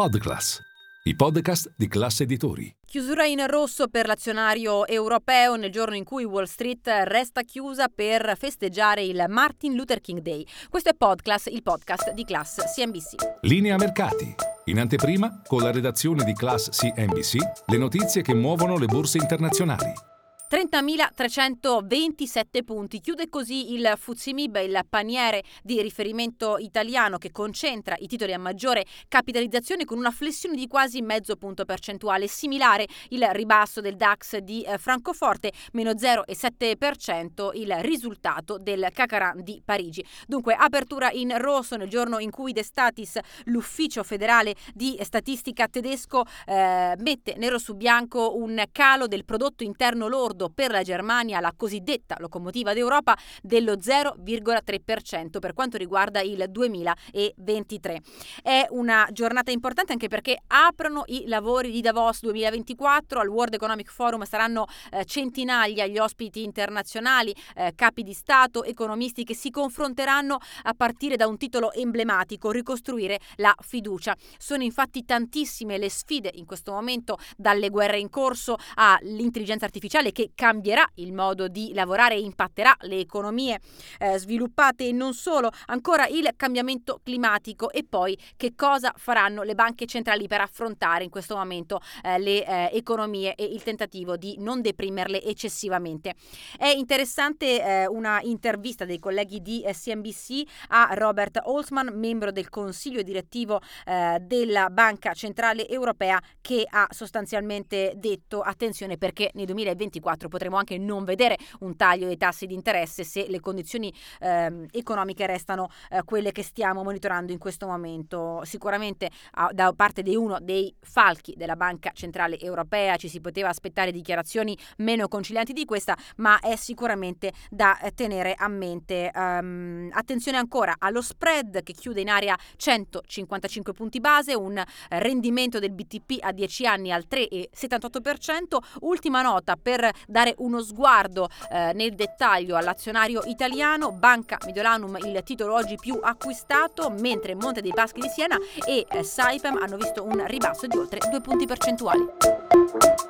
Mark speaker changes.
Speaker 1: Podclass, i podcast di classe editori.
Speaker 2: Chiusura in rosso per l'azionario europeo nel giorno in cui Wall Street resta chiusa per festeggiare il Martin Luther King Day. Questo è Podclass, il podcast di Class CNBC.
Speaker 1: Linea mercati. In anteprima, con la redazione di Class CNBC, le notizie che muovono le borse internazionali.
Speaker 2: 30.327 punti. Chiude così il Fuzimib, il paniere di riferimento italiano che concentra i titoli a maggiore capitalizzazione con una flessione di quasi mezzo punto percentuale, similare il ribasso del DAX di eh, Francoforte, meno 0,7% il risultato del Cacaran di Parigi. Dunque, apertura in rosso nel giorno in cui De Statis, l'ufficio federale di statistica tedesco, eh, mette nero su bianco un calo del prodotto interno lordo ricordo per la Germania la cosiddetta locomotiva d'Europa dello 0,3% per quanto riguarda il 2023. È una giornata importante anche perché aprono i lavori di Davos 2024, al World Economic Forum saranno eh, centinaia gli ospiti internazionali, eh, capi di Stato, economisti che si confronteranno a partire da un titolo emblematico, ricostruire la fiducia. Sono infatti tantissime le sfide in questo momento, dalle guerre in corso all'intelligenza artificiale che cambierà il modo di lavorare e impatterà le economie eh, sviluppate e non solo, ancora il cambiamento climatico e poi che cosa faranno le banche centrali per affrontare in questo momento eh, le eh, economie e il tentativo di non deprimerle eccessivamente. È interessante eh, una intervista dei colleghi di CNBC a Robert Holtzman, membro del consiglio direttivo eh, della Banca Centrale Europea, che ha sostanzialmente detto attenzione perché nel 2024 2024 potremo anche non vedere un taglio dei tassi di interesse se le condizioni eh, economiche restano eh, quelle che stiamo monitorando in questo momento. Sicuramente ah, da parte di uno dei falchi della Banca Centrale Europea ci si poteva aspettare dichiarazioni meno concilianti di questa, ma è sicuramente da eh, tenere a mente. Um, attenzione ancora allo spread che chiude in area 155 punti base, un rendimento del BTP a 10 anni al 3,78%. Ultima nota per dare uno sguardo eh, nel dettaglio all'azionario italiano, Banca Mediolanum il titolo oggi più acquistato, mentre Monte dei Paschi di Siena e eh, Saipem hanno visto un ribasso di oltre due punti percentuali.